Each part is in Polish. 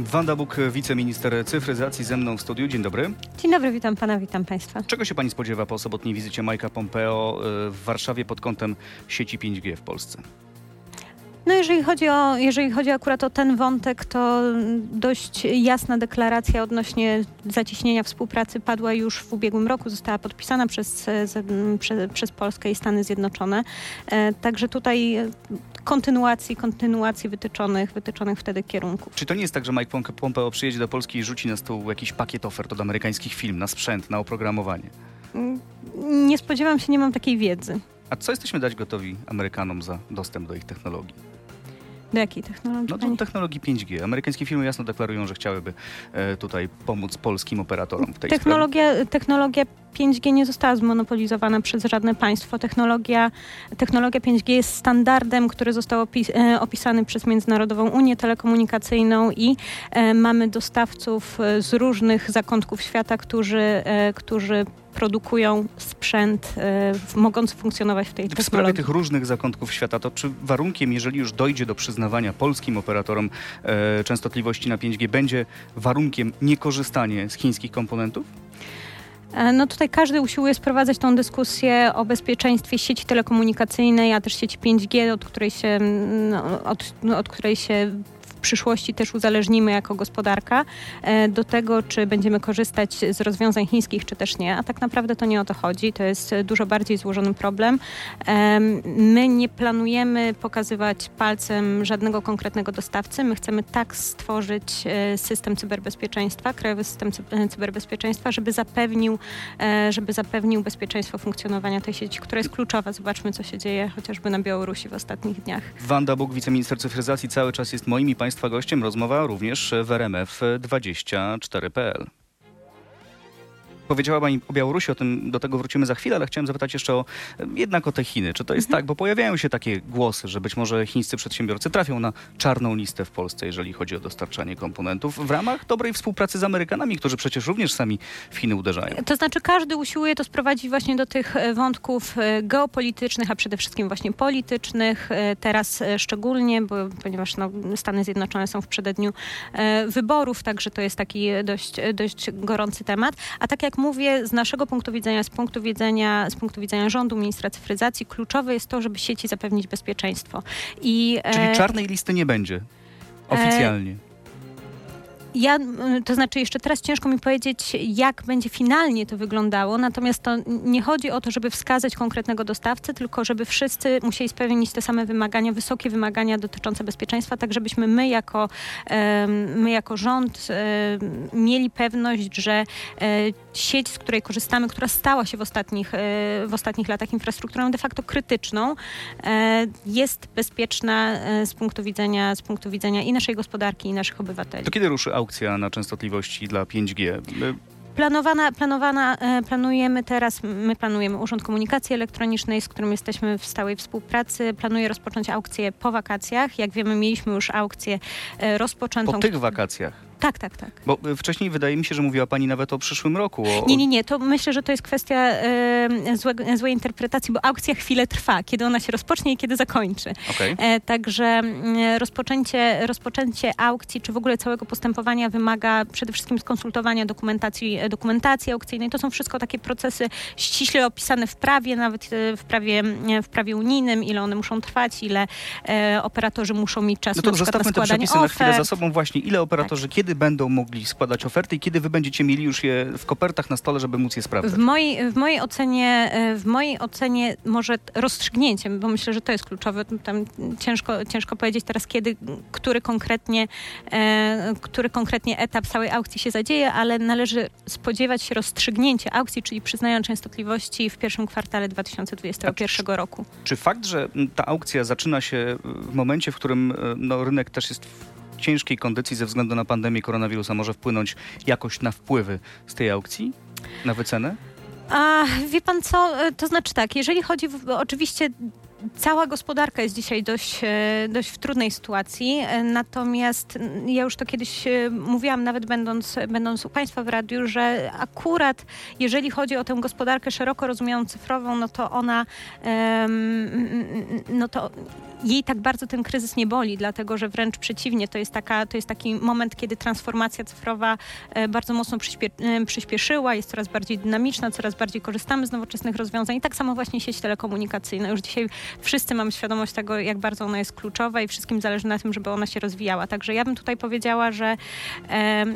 Wanda Buk, wiceminister cyfryzacji ze mną w studiu. Dzień dobry. Dzień dobry, witam pana, witam państwa. Czego się pani spodziewa po sobotniej wizycie Majka Pompeo y, w Warszawie pod kątem sieci 5G w Polsce? No jeżeli chodzi, o, jeżeli chodzi akurat o ten wątek, to dość jasna deklaracja odnośnie zacieśnienia współpracy padła już w ubiegłym roku, została podpisana przez, przez, przez Polskę i Stany Zjednoczone. E, także tutaj kontynuacji, kontynuacji wytyczonych, wytyczonych wtedy kierunków. Czy to nie jest tak, że Mike Pompeo przyjedzie do Polski i rzuci na stół jakiś pakiet ofert od amerykańskich firm na sprzęt, na oprogramowanie? Mm, nie spodziewam się, nie mam takiej wiedzy. A co jesteśmy dać gotowi Amerykanom za dostęp do ich technologii? Do jakiej technologii? No do technologii 5G. Amerykańskie firmy jasno deklarują, że chciałyby e, tutaj pomóc polskim operatorom w tej technologia, sprawie. Technologia 5G nie została zmonopolizowana przez żadne państwo. Technologia, technologia 5G jest standardem, który został opis, e, opisany przez Międzynarodową Unię Telekomunikacyjną i e, mamy dostawców e, z różnych zakątków świata, którzy, e, którzy produkują sprzęt y, mogący funkcjonować w tej technologii. W sprawie tych różnych zakątków świata, to czy warunkiem, jeżeli już dojdzie do przyznawania polskim operatorom e, częstotliwości na 5G, będzie warunkiem niekorzystanie z chińskich komponentów? E, no tutaj każdy usiłuje sprowadzać tą dyskusję o bezpieczeństwie sieci telekomunikacyjnej, a też sieci 5G, od której się, no, od, no, od której się przyszłości też uzależnimy jako gospodarka e, do tego, czy będziemy korzystać z rozwiązań chińskich, czy też nie. A tak naprawdę to nie o to chodzi. To jest dużo bardziej złożony problem. My nie planujemy pokazywać palcem żadnego konkretnego dostawcy. My chcemy tak stworzyć e, system cyberbezpieczeństwa, krajowy system e, cyberbezpieczeństwa, żeby zapewnił, żeby zapewnił bezpieczeństwo funkcjonowania tej sieci, która jest kluczowa. Zobaczmy, co się dzieje chociażby na Białorusi w ostatnich dniach. Wanda Bóg, wiceminister cyfryzacji, cały czas jest moim i Państwa Państwa gościem rozmowa również w RMF24.pl. Powiedziała Pani o Białorusi, o tym, do tego wrócimy za chwilę, ale chciałem zapytać jeszcze o, jednak o te Chiny. Czy to jest mhm. tak, bo pojawiają się takie głosy, że być może chińscy przedsiębiorcy trafią na czarną listę w Polsce, jeżeli chodzi o dostarczanie komponentów w ramach dobrej współpracy z Amerykanami, którzy przecież również sami w Chiny uderzają. To znaczy każdy usiłuje to sprowadzić właśnie do tych e, wątków e, geopolitycznych, a przede wszystkim właśnie politycznych. E, teraz szczególnie, bo, ponieważ no, Stany Zjednoczone są w przededniu wyborów, także to jest taki dość, dość gorący temat. A tak jak mówię, z naszego punktu widzenia, z punktu widzenia, z punktu widzenia rządu, ministra cyfryzacji, kluczowe jest to, żeby sieci zapewnić bezpieczeństwo. I, Czyli e, czarnej listy nie będzie oficjalnie. E, ja, to znaczy jeszcze teraz ciężko mi powiedzieć, jak będzie finalnie to wyglądało, natomiast to nie chodzi o to, żeby wskazać konkretnego dostawcę, tylko żeby wszyscy musieli spełnić te same wymagania, wysokie wymagania dotyczące bezpieczeństwa, tak żebyśmy my jako, my jako rząd mieli pewność, że e, sieć, z której korzystamy, która stała się w ostatnich, e, w ostatnich latach infrastrukturą de facto krytyczną, e, jest bezpieczna z punktu widzenia, z punktu widzenia i naszej gospodarki, i naszych obywateli. To kiedy ruszy aukcja na częstotliwości dla 5G. Planowana, planowana, e, planujemy teraz, my planujemy Urząd Komunikacji Elektronicznej, z którym jesteśmy w stałej współpracy. Planuje rozpocząć aukcję po wakacjach. Jak wiemy, mieliśmy już aukcję e, rozpoczętą. Po tych wakacjach? Tak, tak, tak. Bo y, wcześniej wydaje mi się, że mówiła Pani nawet o przyszłym roku. O... Nie, nie, nie. To myślę, że to jest kwestia y, złe, złej interpretacji, bo aukcja chwilę trwa, kiedy ona się rozpocznie i kiedy zakończy. Okay. E, także y, rozpoczęcie, rozpoczęcie aukcji, czy w ogóle całego postępowania wymaga przede wszystkim skonsultowania dokumentacji, dokumentacji aukcyjnej. To są wszystko takie procesy ściśle opisane w prawie, nawet y, w prawie, w prawie unijnym, ile one muszą trwać, ile e, operatorzy muszą mieć czas no to na zostawmy na te przepisy na chwilę za sobą właśnie. Ile operatorzy, tak. kiedy kiedy będą mogli składać oferty i kiedy wy będziecie mieli już je w kopertach na stole, żeby móc je sprawdzać? W mojej, w mojej, ocenie, e, w mojej ocenie może rozstrzygnięciem, bo myślę, że to jest kluczowe. Tam ciężko, ciężko powiedzieć teraz, kiedy, który konkretnie, e, który konkretnie etap całej aukcji się zadzieje, ale należy spodziewać się rozstrzygnięcia aukcji, czyli przyznania częstotliwości w pierwszym kwartale 2021 czy, roku. Czy fakt, że ta aukcja zaczyna się w momencie, w którym e, no, rynek też jest ciężkiej kondycji ze względu na pandemię koronawirusa może wpłynąć jakoś na wpływy z tej aukcji, na wycenę? A wie pan co, e, to znaczy tak, jeżeli chodzi w, oczywiście cała gospodarka jest dzisiaj dość, e, dość w trudnej sytuacji, e, natomiast ja już to kiedyś mówiłam, nawet będąc, będąc u Państwa w radiu, że akurat jeżeli chodzi o tę gospodarkę szeroko rozumianą cyfrową, no to ona, no to jej tak bardzo ten kryzys nie boli, dlatego że wręcz przeciwnie, to jest, taka, to jest taki moment, kiedy transformacja cyfrowa e, bardzo mocno przyspie, e, przyspieszyła, jest coraz bardziej dynamiczna, coraz bardziej korzystamy z nowoczesnych rozwiązań i tak samo właśnie sieć telekomunikacyjna. Już dzisiaj wszyscy mamy świadomość tego, jak bardzo ona jest kluczowa i wszystkim zależy na tym, żeby ona się rozwijała. Także ja bym tutaj powiedziała, że e,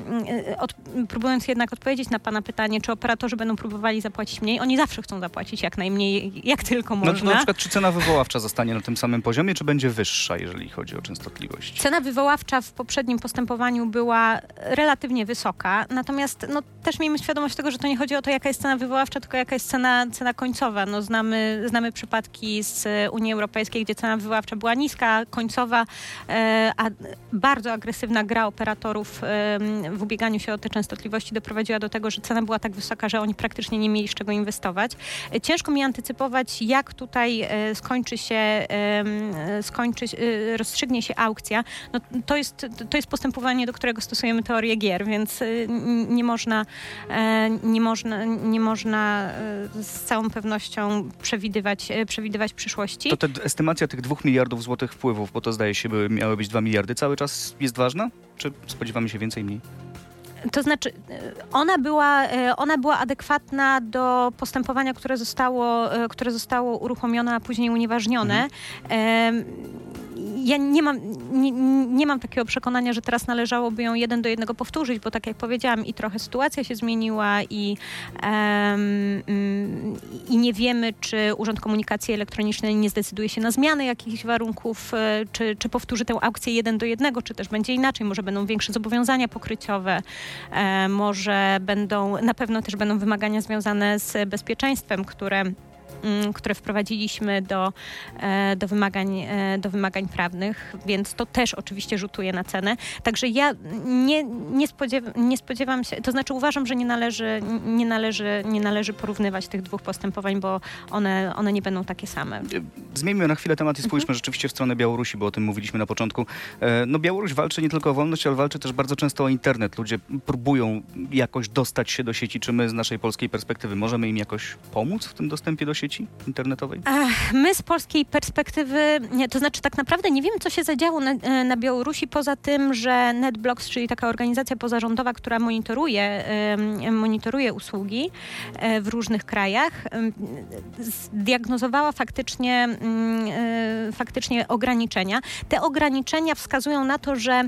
od, próbując jednak odpowiedzieć na Pana pytanie, czy operatorzy będą próbowali zapłacić mniej, oni zawsze chcą zapłacić jak najmniej, jak tylko można. No, na przykład, czy cena wywoławcza zostanie na tym samym poziomie, czy będzie wyższa, jeżeli chodzi o częstotliwość? Cena wywoławcza w poprzednim postępowaniu była relatywnie wysoka, natomiast no, też miejmy świadomość tego, że to nie chodzi o to, jaka jest cena wywoławcza, tylko jaka jest cena, cena końcowa. No, znamy, znamy przypadki z Unii Europejskiej, gdzie cena wywoławcza była niska, końcowa, e, a bardzo agresywna gra operatorów e, w ubieganiu się o te częstotliwości doprowadziła do tego, że cena była tak wysoka, że oni praktycznie nie mieli z czego inwestować. E, ciężko mi antycypować, jak tutaj skończy się, skończy, rozstrzygnie się aukcja. No, to, jest, to jest postępowanie, do którego stosujemy teorię gier, więc nie można, nie można, nie można z całą pewnością przewidywać, przewidywać przyszłości. To te, estymacja tych dwóch miliardów złotych wpływów, bo to zdaje się były, miały być dwa miliardy, cały czas jest ważna? Czy spodziewamy się więcej, mniej? To znaczy, ona była, ona była adekwatna do postępowania, które zostało, które zostało uruchomione, a później unieważnione. Mhm. Ja nie mam, nie, nie, mam takiego przekonania, że teraz należałoby ją jeden do jednego powtórzyć, bo tak jak powiedziałam, i trochę sytuacja się zmieniła i, um, i nie wiemy, czy Urząd Komunikacji Elektronicznej nie zdecyduje się na zmianę jakichś warunków, czy, czy powtórzy tę aukcję jeden do jednego, czy też będzie inaczej, może będą większe zobowiązania pokryciowe. E, może będą, na pewno też będą wymagania związane z bezpieczeństwem, które które wprowadziliśmy do, e, do, wymagań, e, do wymagań prawnych, więc to też oczywiście rzutuje na cenę. Także ja nie, nie, spodziewam, nie spodziewam się, to znaczy uważam, że nie należy, nie, należy, nie należy porównywać tych dwóch postępowań, bo one, one nie będą takie same. Zmieńmy na chwilę temat i spójrzmy mhm. rzeczywiście w stronę Białorusi, bo o tym mówiliśmy na początku. No Białoruś walczy nie tylko o wolność, ale walczy też bardzo często o internet. Ludzie próbują jakoś dostać się do sieci. Czy my z naszej polskiej perspektywy możemy im jakoś pomóc w tym dostępie do sieci internetowej? My z polskiej perspektywy, nie, to znaczy tak naprawdę nie wiemy, co się zadziało na, na Białorusi, poza tym, że NetBlocks, czyli taka organizacja pozarządowa, która monitoruje, monitoruje usługi e, w różnych krajach, zdiagnozowała faktycznie, faktycznie ograniczenia. Te ograniczenia wskazują na to, że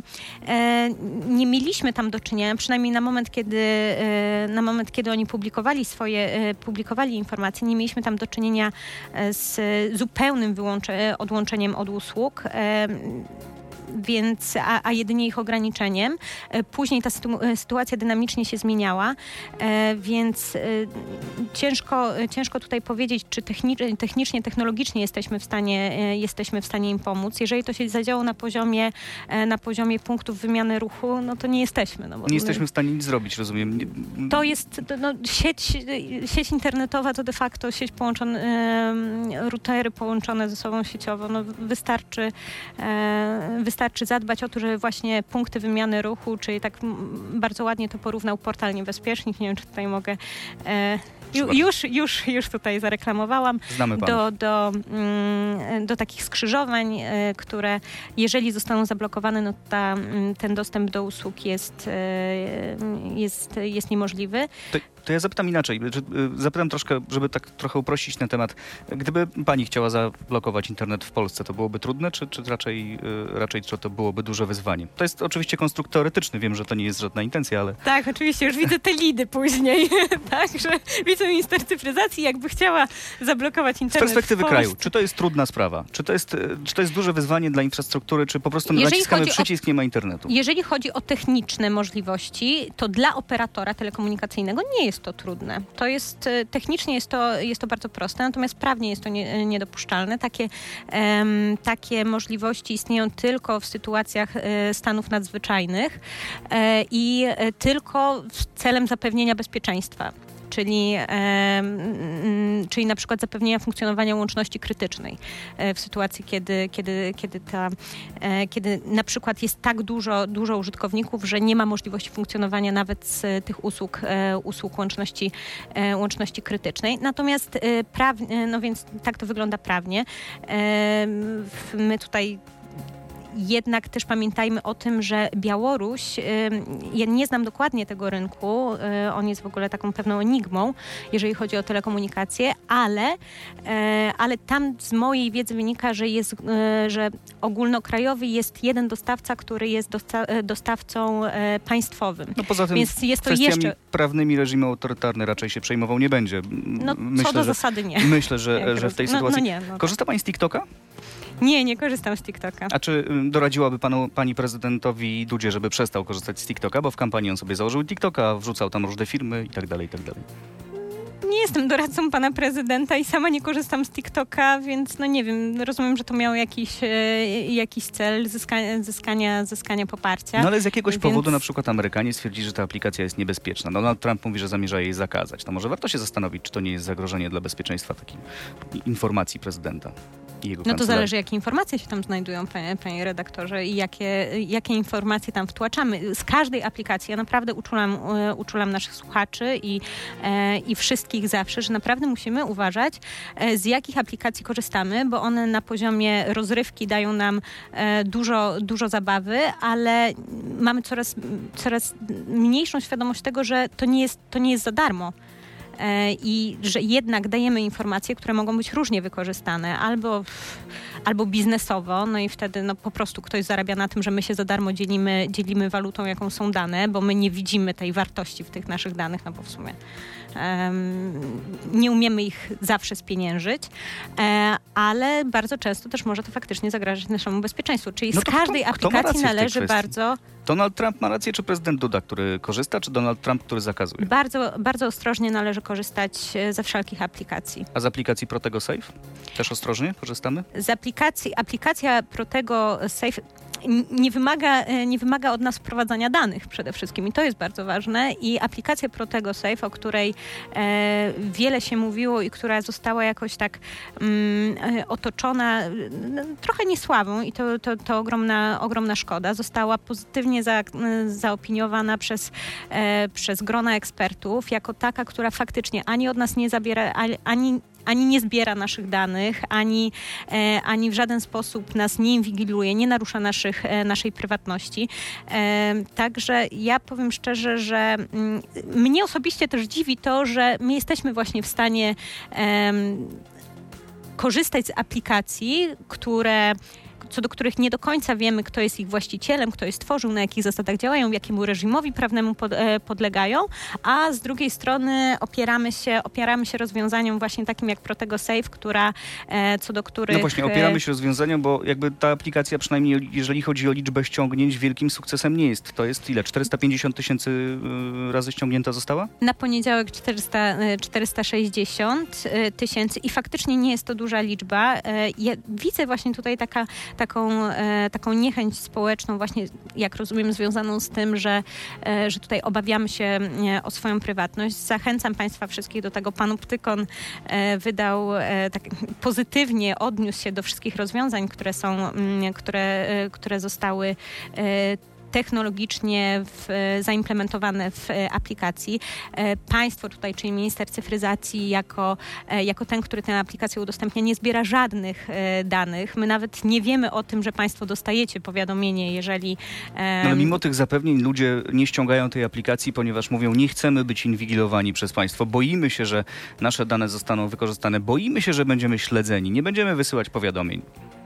e, nie mieliśmy tam do czynienia, przynajmniej na moment, kiedy, e, na moment, kiedy oni publikowali swoje, publikowali informacje, nie mieliśmy tam do czynienia z zupełnym odłączeniem od usług więc, a, a jedynie ich ograniczeniem. E, później ta e, sytuacja dynamicznie się zmieniała, e, więc ciężko, ciężko tutaj powiedzieć, czy technicznie, technologicznie jesteśmy w, stanie, jesteśmy w stanie im pomóc. Jeżeli to się zadziało na poziomie, na poziomie punktów wymiany ruchu, no to nie jesteśmy. No nie jesteśmy w stanie nic zrobić, rozumiem. To jest, no, sieć, sieć internetowa to de facto sieć połączona, routery połączone ze sobą sieciowo. No, wystarczy, wystarczy wystarczy zadbać o to, żeby właśnie punkty wymiany ruchu, czyli tak bardzo ładnie to porównał portal niebezpiecznik, nie wiem, czy tutaj mogę... E, już, już, już tutaj zareklamowałam do, do, mm, do takich skrzyżowań, e, które jeżeli zostaną zablokowane, no ta, mm, ten dostęp do usług jest, e, jest, jest niemożliwy. To, to ja zapytam inaczej. Y, zapytam troszkę, żeby tak trochę uprościć ten temat. Gdyby pani chciała zablokować internet w Polsce, to byłoby trudne, czy, czy raczej, y, raczej to byłoby duże wyzwanie? To jest oczywiście konstrukt teoretyczny, wiem, że to nie jest żadna intencja, ale... Tak, oczywiście, już widzę te lidy później, tak, że wiceminister cyfryzacji jakby chciała zablokować internet Z perspektywy kraju, czy to jest trudna sprawa? Czy to jest, y, czy to jest duże wyzwanie dla infrastruktury, czy po prostu jeżeli naciskamy przycisk, o, nie ma internetu? Jeżeli chodzi o techniczne możliwości, to dla operatora telekomunikacyjnego nie jest to trudne. To jest, e, technicznie jest to, jest to bardzo proste, natomiast prawnie jest to nie, niedopuszczalne. Takie, um, takie możliwości istnieją tylko w sytuacjach e, stanów nadzwyczajnych e, i tylko celem zapewnienia bezpieczeństwa. Czyli, mm, czyli na przykład zapewnienia funkcjonowania łączności krytycznej e, w sytuacji, kiedy, kiedy, kiedy, ta, e, kiedy na przykład jest tak dużo, dużo użytkowników, że nie ma możliwości funkcjonowania nawet z tych usług, e, usług łączności, łączności krytycznej. Natomiast prawnie, no więc tak to wygląda prawnie. My tutaj jednak też pamiętajmy o tym, że Białoruś, ja nie znam dokładnie tego rynku, y, on jest w ogóle taką pewną enigmą, jeżeli chodzi o telekomunikacje, ale, e, ale tam z mojej wiedzy wynika, że jest, e, że ogólnokrajowy jest jeden dostawca, który jest dosta- dostawcą państwowym. No poza tym Więc jest to jeszcze, prawnymi reżim autorytarny raczej się przejmował nie będzie. No myślę, co do że, zasady nie. myślę, że, że w tej rozumiem. sytuacji... No, no nie, no Korzysta pani z TikToka? Nie, nie korzystam z TikToka. A czy y, doradziłaby panu, pani prezydentowi Dudzie, żeby przestał korzystać z TikToka? Bo w kampanii on sobie założył TikToka, wrzucał tam różne firmy i tak dalej, i tak dalej. Nie jestem doradcą pana prezydenta i sama nie korzystam z TikToka, więc no nie wiem, rozumiem, że to miało jakiś, e, jakiś cel zyskania, zyskania, zyskania poparcia. No ale z jakiegoś Więc- powodu na przykład Amerykanie stwierdzili, że ta aplikacja jest niebezpieczna. Donald Trump mówi, że zamierza jej zakazać. No może warto się zastanowić, czy to nie jest zagrożenie dla bezpieczeństwa takiej informacji prezydenta i jego No to zależy, jakie informacje się tam znajdują, panie, panie redaktorze, i jakie, jakie informacje tam wtłaczamy. Z każdej aplikacji, ja naprawdę uczulam, e, uczulam naszych słuchaczy i, e, i wszystkich zawsze, że naprawdę musimy uważać, e, z jakich aplikacji korzystamy, bo one na poziomie rozrywki dają nam e, dużo, dużo zabawy, ale mamy coraz, coraz mniejszą świadomość tego, że to nie jest, to nie jest za darmo. E, i że jednak dajemy informacje, które mogą być różnie wykorzystane, albo, albo biznesowo, no i wtedy no, po prostu ktoś zarabia na tym, że my się za darmo dzielimy, dzielimy walutą, jaką są dane, bo my nie widzimy tej wartości w tych naszych danych, no bo w sumie nie umiemy ich zawsze spieniężyć, e, ale bardzo często też może to faktycznie zagrażać naszemu bezpieczeństwu, czyli No z każdej kto- kto aplikacji tej należy bardzo Donald Trump ma rację, czy prezydent Duda, który korzysta, czy Donald Trump, który zakazuje? bardzo, bardzo ostrożnie należy korzystać e, ze wszelkich aplikacji. A z aplikacji Protego Safe? Też ostrożnie korzystamy? z aplikacji, aplikacja Protego Safe nie wymaga, e, nie wymaga od nas wprowadzania danych przede wszystkim i to jest bardzo ważne. I aplikacja Protego Safe, o której e, wiele się mówiło i która została jakoś tak mm, e, otoczona no, trochę niesławą i to, to, to ogromna, ogromna szkoda, została pozytywnie za, zaopiniowana przez, e, przez grona ekspertów jako taka, która faktycznie ani od nas nie zabiera, ani- ani nie zbiera naszych danych, ani, e, ani w żaden sposób nas nie inwigiluje, nie narusza naszych, e, naszej prywatności. E, także ja powiem szczerze, że mm, mnie osobiście też dziwi to, że my jesteśmy właśnie w stanie korzystać z aplikacji, które co do których nie do końca wiemy, kto jest ich właścicielem, kto je stworzył, na jakich zasadach działają, jakiemu reżimowi prawnemu pod, e, podlegają, a z drugiej strony opieramy się, opieramy się rozwiązaniom właśnie takim jak Protego Safe, która, e, co do których... No właśnie, e, opieramy się rozwiązaniom, bo jakby ta aplikacja przynajmniej jeżeli chodzi o liczbę ściągnięć, wielkim sukcesem nie jest. To jest ile? 450 tysięcy razy ściągnięta została? Na poniedziałek 400, e, 460 e, tysięcy i faktycznie nie jest to duża liczba. Ja widzę właśnie tutaj taka, taką, e, taką niechęć społeczną, właśnie jak rozumiem, związaną z tym, że, e, że tutaj obawiamy się e, o swoją prywatność. Zachęcam Państwa wszystkich do tego. Pan Ptykon wydał tak pozytywnie, odniósł się do wszystkich rozwiązań, które są, mm, które, które zostały technologicznie w, e, zaimplementowane w e, aplikacji. E, Państwo tutaj, czyli minister cyfryzacji jako, jako ten, który tę aplikację udostępnia, nie zbiera żadnych danych. My nawet nie wiemy o tym, że Państwo dostajecie powiadomienie, jeżeli... No, mimo tych zapewnień ludzie nie ściągają tej aplikacji, ponieważ mówią, nie chcemy być inwigilowani przez państwo, boimy się, że nasze dane zostaną wykorzystane, boimy się, że będziemy śledzeni, nie będziemy wysyłać powiadomień.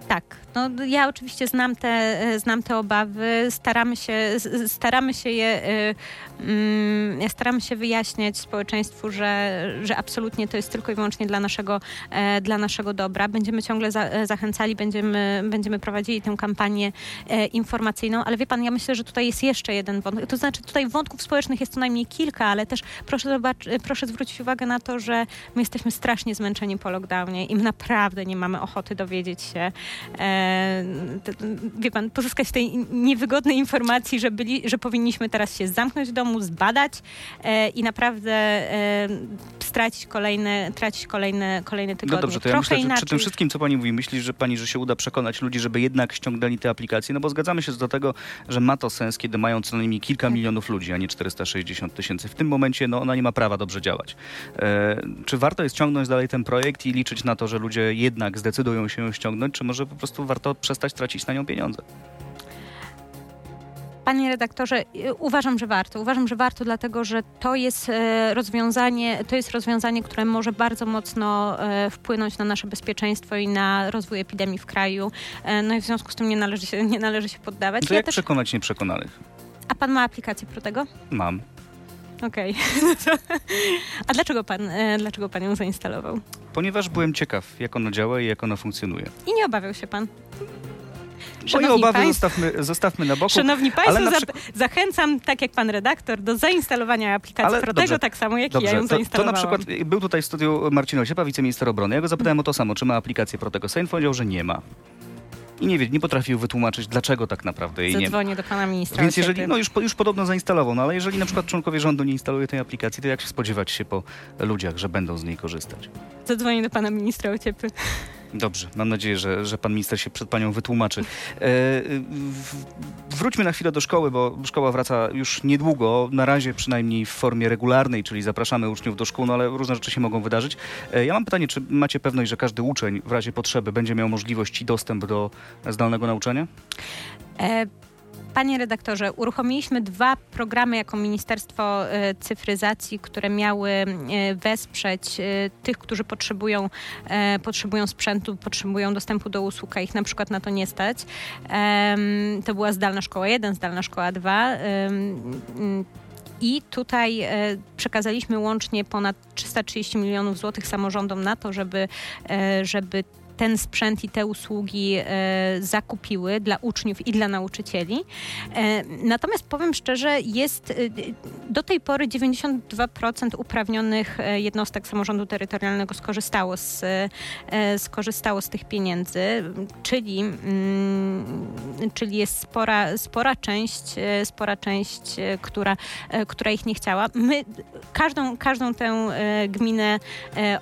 Tak, no ja oczywiście znam te, e, znam te obawy, staramy się, staramy się je, e, mm, staramy się wyjaśniać społeczeństwu, że, że absolutnie to jest tylko i wyłącznie dla naszego, e, dla naszego dobra. Będziemy ciągle za, zachęcali, będziemy, będziemy prowadzili tę kampanię informacyjną, ale wie pan, ja myślę, że tutaj jest jeszcze jeden wątek, to znaczy tutaj wątków społecznych jest co najmniej kilka, ale też proszę, zobacz, proszę zwrócić uwagę na to, że my jesteśmy strasznie zmęczeni po lockdownie i my naprawdę nie mamy ochoty dowiedzieć się, wie pan, pozyskać tej niewygodnej informacji, że, byli, że powinniśmy teraz się zamknąć w domu, zbadać e, i naprawdę e, stracić kolejne, tracić kolejne, kolejne tygodnie. No dobrze, to ja Trochę myślę, że inaczej. przy tym wszystkim, co pani mówi, myśli, że pani, że się uda przekonać ludzi, żeby jednak ściągnęli te aplikacje, no bo zgadzamy się do tego, że ma to sens, kiedy mają co najmniej kilka Tak. milionów ludzi, a nie 460 tysięcy. W tym momencie no, ona nie ma prawa dobrze działać. E, czy warto jest ciągnąć dalej ten projekt i liczyć na to, że ludzie jednak zdecydują się ściągnąć, czy może po prostu warto przestać tracić na nią pieniądze? Panie redaktorze, y, uważam, że warto. Uważam, że warto, dlatego że to jest e, rozwiązanie, to jest rozwiązanie, które może bardzo mocno e, wpłynąć na nasze bezpieczeństwo i na rozwój epidemii w kraju. E, No i w związku z tym nie należy się, nie należy się poddawać. To Ja jak też, przekonać nieprzekonanych? a pan ma aplikację pro tego? Mam. Okej. No to- a dlaczego pan, e, dlaczego pan ją zainstalował? Ponieważ byłem ciekaw, jak ona działa i jak ona funkcjonuje. I nie obawiał się pan? Moje Szanowni obawy państwo- zostawmy, zostawmy na boku. Szanowni Państwo, na za- przykład- zachęcam, tak jak pan redaktor, do zainstalowania aplikacji Ale Protego, dobrze, tak samo jak i ja Dobrze, ją to, to na zainstalowałam. przykład był tutaj w studiu Marcin Osiepa, wiceminister obrony. Ja go zapytałem o to samo, czy ma aplikację Protego Sejm, powiedział, że nie ma. I nie wie, nie potrafił wytłumaczyć, dlaczego tak naprawdę jej nie. Zadzwonię do pana ministra. Więc jeżeli, no już, już podobno zainstalował, no ale jeżeli na przykład członkowie rządu nie instalują tej aplikacji, to jak się spodziewać się po ludziach, że będą z niej korzystać? Zadzwonię do pana ministra Ociepy. Dobrze, mam nadzieję, że, że pan minister się przed panią wytłumaczy. E, wróćmy na chwilę do szkoły, bo szkoła wraca już niedługo, na razie przynajmniej w formie regularnej, czyli zapraszamy uczniów do szkół, no ale różne rzeczy się mogą wydarzyć. E, ja mam pytanie, czy macie pewność, że każdy uczeń w razie potrzeby będzie miał możliwość i dostęp do zdalnego nauczania? E, Panie redaktorze, uruchomiliśmy dwa programy jako Ministerstwo e, Cyfryzacji, które miały e, wesprzeć e, tych, którzy potrzebują, potrzebują sprzętu, potrzebują dostępu do usług, a ich na przykład na to nie stać. To była zdalna szkoła 1, zdalna szkoła 2. Em, mm, I tutaj przekazaliśmy łącznie ponad 330 milionów złotych samorządom na to, żeby, żeby ten sprzęt i te usługi e, zakupiły dla uczniów i dla nauczycieli. E, natomiast powiem szczerze, jest e, do tej pory 92% uprawnionych jednostek samorządu terytorialnego skorzystało z, skorzystało z tych pieniędzy, czyli, mm, czyli jest spora, spora część, spora część, która, która ich nie chciała. My każdą, każdą tę gminę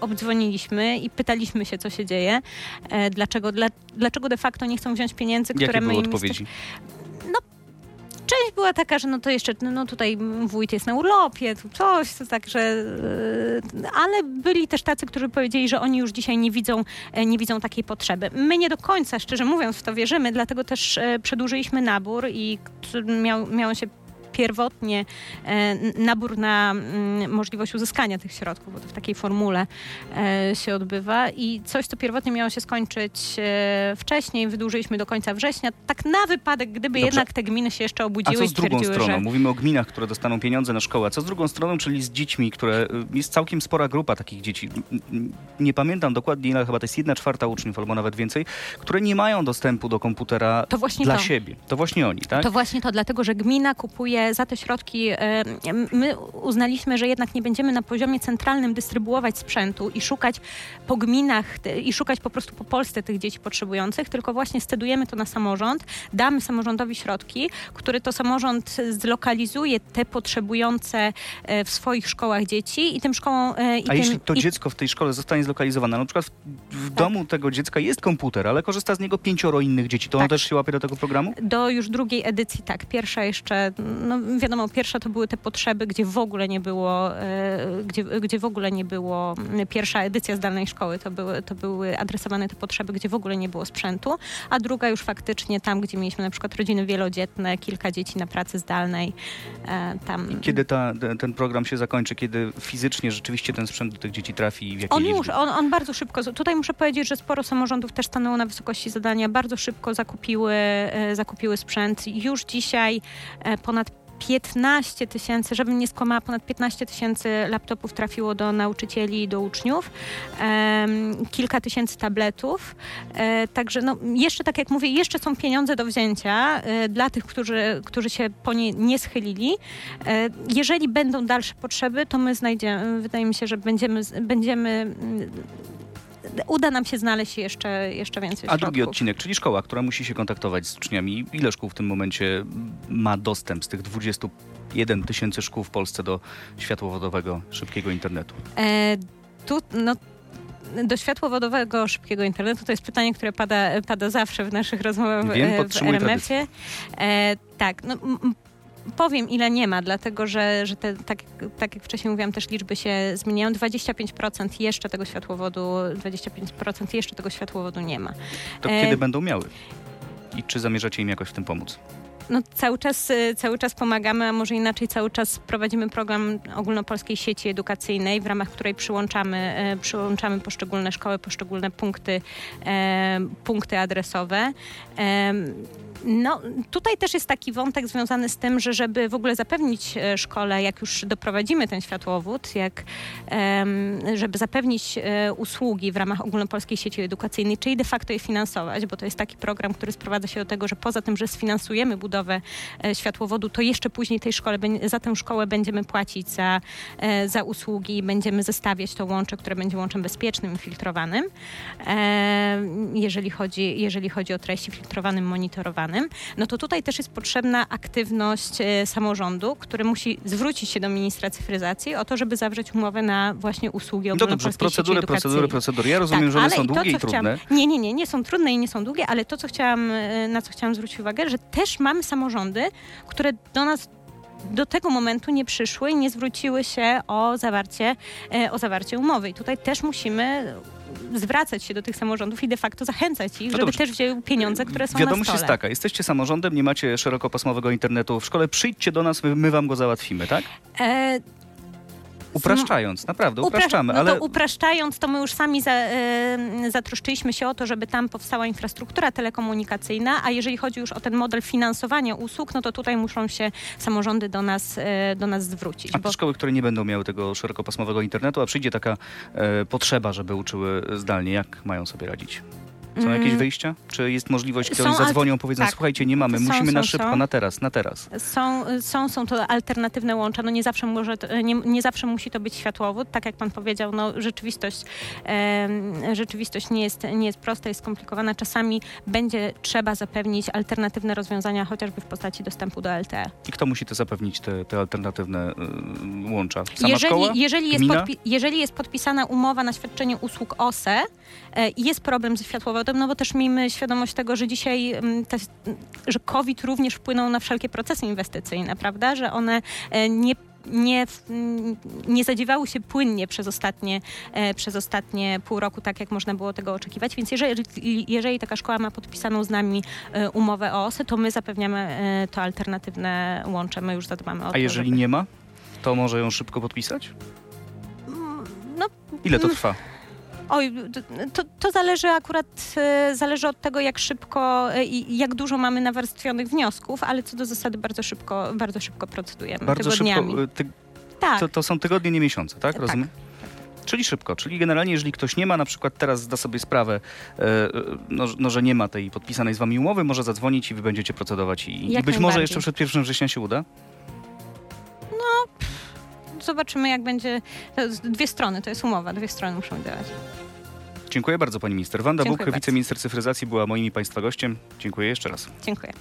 obdzwoniliśmy i pytaliśmy się, co się dzieje, dlaczego, dla, dlaczego de facto nie chcą wziąć pieniędzy, które Jakie my im odpowiedzi? Część była taka, że no to jeszcze, no tutaj wójt jest na urlopie, tu coś, to tak, że... yy, Ale byli też tacy, którzy powiedzieli, że oni już dzisiaj nie widzą, e, nie widzą takiej potrzeby. My nie do końca, szczerze mówiąc, w to wierzymy, dlatego też e, przedłużyliśmy nabór i miał, miał się pierwotnie e, nabór na mm, możliwość uzyskania tych środków, bo to w takiej formule e, się odbywa i coś, co pierwotnie miało się skończyć e, wcześniej, wydłużyliśmy do końca września, tak na wypadek, gdyby Dobrze. jednak te gminy się jeszcze A obudziły co i z drugą stroną? że... Mówimy o gminach, które dostaną pieniądze na szkołę. A co z drugą stroną, czyli z dziećmi, które... y, Jest całkiem spora grupa takich dzieci. Nie pamiętam dokładnie ile, chyba to jest jedna czwarta uczniów albo nawet więcej, które nie mają dostępu do komputera dla to. siebie. To właśnie oni, tak? To właśnie to, dlatego że gmina kupuje za te środki. e, My uznaliśmy, że jednak nie będziemy na poziomie centralnym dystrybuować sprzętu i szukać po gminach i szukać po prostu po Polsce tych dzieci potrzebujących, tylko właśnie stedujemy to na samorząd, damy samorządowi środki, który to samorząd zlokalizuje te potrzebujące e, w swoich szkołach dzieci i tym szkołom. e, I A tym, jeśli to i, dziecko w tej szkole zostanie zlokalizowane, na przykład w, w domu tego dziecka jest komputer, ale korzysta z niego pięcioro innych dzieci, to Tak. też się łapie do tego programu? Do już drugiej edycji, tak. Pierwsza jeszcze, no wiadomo, pierwsza to były te potrzeby, gdzie w ogóle nie było, e, gdzie, gdzie w ogóle nie było, pierwsza edycja zdalnej szkoły, to były, to były adresowane te potrzeby, gdzie w ogóle nie było sprzętu, a druga już faktycznie tam, gdzie mieliśmy na przykład rodziny wielodzietne, kilka dzieci na pracy zdalnej, e, tam... Kiedy ta, te- ten program się zakończy, kiedy fizycznie rzeczywiście ten sprzęt do tych dzieci trafi i w jakiej On już, on, on bardzo szybko, tutaj muszę powiedzieć, że sporo samorządów też stanęło na wysokości zadania, bardzo szybko zakupiły, e, zakupiły sprzęt. Już dzisiaj ponad 15 tysięcy, żebym nie skłamała, ponad 15 tysięcy laptopów trafiło do nauczycieli i do uczniów, kilka tysięcy tabletów. E, także no, jeszcze, tak jak mówię, jeszcze są pieniądze do wzięcia e, dla tych, którzy, którzy się po nie nie schylili. E, jeżeli będą dalsze potrzeby, to my znajdziemy, wydaje mi się, że będziemy, będziemy mm, uda nam się znaleźć jeszcze, jeszcze więcej A drugi środków. odcinek, czyli szkoła, która musi się kontaktować z uczniami. Ile szkół w tym momencie ma dostęp z tych 21 tysięcy szkół w Polsce do światłowodowego, szybkiego internetu? E, tu, no, do światłowodowego szybkiego internetu to jest pytanie, które pada, pada zawsze w naszych rozmowach Wiem, w RMF-ie. E, tak, no, powiem ile nie ma, dlatego że, że te, tak, tak jak wcześniej mówiłam, też liczby się zmieniają. 25% jeszcze tego światłowodu, 25% jeszcze tego światłowodu nie ma. To E, kiedy będą miały? I czy zamierzacie im jakoś w tym pomóc? No, cały, czas, y, cały czas pomagamy, a może inaczej cały czas prowadzimy program ogólnopolskiej sieci edukacyjnej, w ramach której przyłączamy, e, przyłączamy poszczególne szkoły, poszczególne punkty, e, punkty adresowe. E, no, tutaj też jest taki wątek związany z tym, że żeby w ogóle zapewnić e, szkole, jak już doprowadzimy ten światłowód, jak, żeby zapewnić usługi w ramach ogólnopolskiej sieci edukacyjnej, czyli de facto je finansować, bo to jest taki program, który sprowadza się do tego, że poza tym, że sfinansujemy budowę e, światłowodu, to jeszcze później tej szkole, za tę szkołę będziemy płacić za, e, za usługi i będziemy zestawiać to łącze, które będzie łączem bezpiecznym filtrowanym, e, jeżeli chodzi, jeżeli chodzi o treści filtrowanym, monitorowanym, no to tutaj też jest potrzebna aktywność samorządu, który musi zwrócić się do ministra cyfryzacji o to, żeby zawrzeć umowę na właśnie usługi No dobrze, ogólnopolskiej procedury, sieci procedury, edukacyjnej. procedury. Ja rozumiem, Tak, że one są i to, długie i trudne. Chciałam, nie, nie, nie, nie są trudne i nie są długie, ale to, co chciałam, na co chciałam zwrócić uwagę, że też mamy samorządy, które do nas do tego momentu nie przyszły i nie zwróciły się o zawarcie, e, o zawarcie umowy. I tutaj też musimy zwracać się do tych samorządów i de facto zachęcać ich, No żeby też wzięły pieniądze, które są Wiadomość na jest stole. taka, jesteście samorządem, nie macie szerokopasmowego internetu w szkole, przyjdźcie do nas, my, my wam go załatwimy, tak? E, Upraszczając, naprawdę, Upra- upraszczamy, no ale to upraszczając, to my już sami za, e, zatroszczyliśmy się o to, żeby tam powstała infrastruktura telekomunikacyjna, a jeżeli chodzi już o ten model finansowania usług, no to tutaj muszą się samorządy do nas, e, do nas zwrócić. A bo- te szkoły, które nie będą miały tego szerokopasmowego internetu, a przyjdzie taka e, potrzeba, żeby uczyły zdalnie, jak mają sobie radzić? Są Mm. jakieś wyjścia? Czy jest możliwość, kiedy alt- zadzwonią, powiedzą, tak. słuchajcie, nie mamy, Są, musimy na są, szybko, są. na teraz, na teraz. Są, są, są to alternatywne łącza. No nie zawsze, może, to- nie, nie zawsze musi to być światłowód. Tak jak pan powiedział, no rzeczywistość, em, rzeczywistość nie, jest, nie jest prosta, jest skomplikowana. Czasami będzie trzeba zapewnić alternatywne rozwiązania, chociażby w postaci dostępu do LTE. I kto musi te zapewnić te, te alternatywne y, łącza? Sama jeżeli, szkoła? jeżeli, jest podpi- jeżeli jest podpisana umowa na świadczenie usług OSE e, i jest problem ze światłowodem, no bo też miejmy świadomość tego, że dzisiaj mm, te, że COVID również wpłynął na wszelkie procesy inwestycyjne, prawda? Że one e, nie nie, mm, nie zadziewały się płynnie przez ostatnie, e, przez ostatnie pół roku, tak jak można było tego oczekiwać. Więc jeżeli, jeżeli taka szkoła ma podpisaną z nami e, umowę o OSE, to my zapewniamy to alternatywne łącze. My już zadbamy o A to, jeżeli żeby- nie ma, to może ją szybko podpisać? No, Ile to Mm. trwa? Oj, to, to zależy akurat e, zależy od tego, jak szybko e, i jak dużo mamy nawarstwionych wniosków, ale co do zasady bardzo szybko, bardzo szybko procedujemy. Bardzo tygodniami. szybko. y, Ty, Tak, to, to są tygodnie, nie miesiące, tak? Tak. Rozumiem? Czyli szybko, czyli generalnie jeżeli ktoś nie ma, na przykład teraz zda sobie sprawę, e, e, no, no, że nie ma tej podpisanej z wami umowy, może zadzwonić i wy będziecie procedować i, i być może jeszcze przed 1 września się uda? Zobaczymy jak będzie. Dwie strony, to jest umowa, dwie strony muszą działać. Dziękuję bardzo pani minister. Wanda Dziękuję Buk, bardzo. wiceminister cyfryzacji była moim i państwa gościem. Dziękuję jeszcze raz. Dziękuję.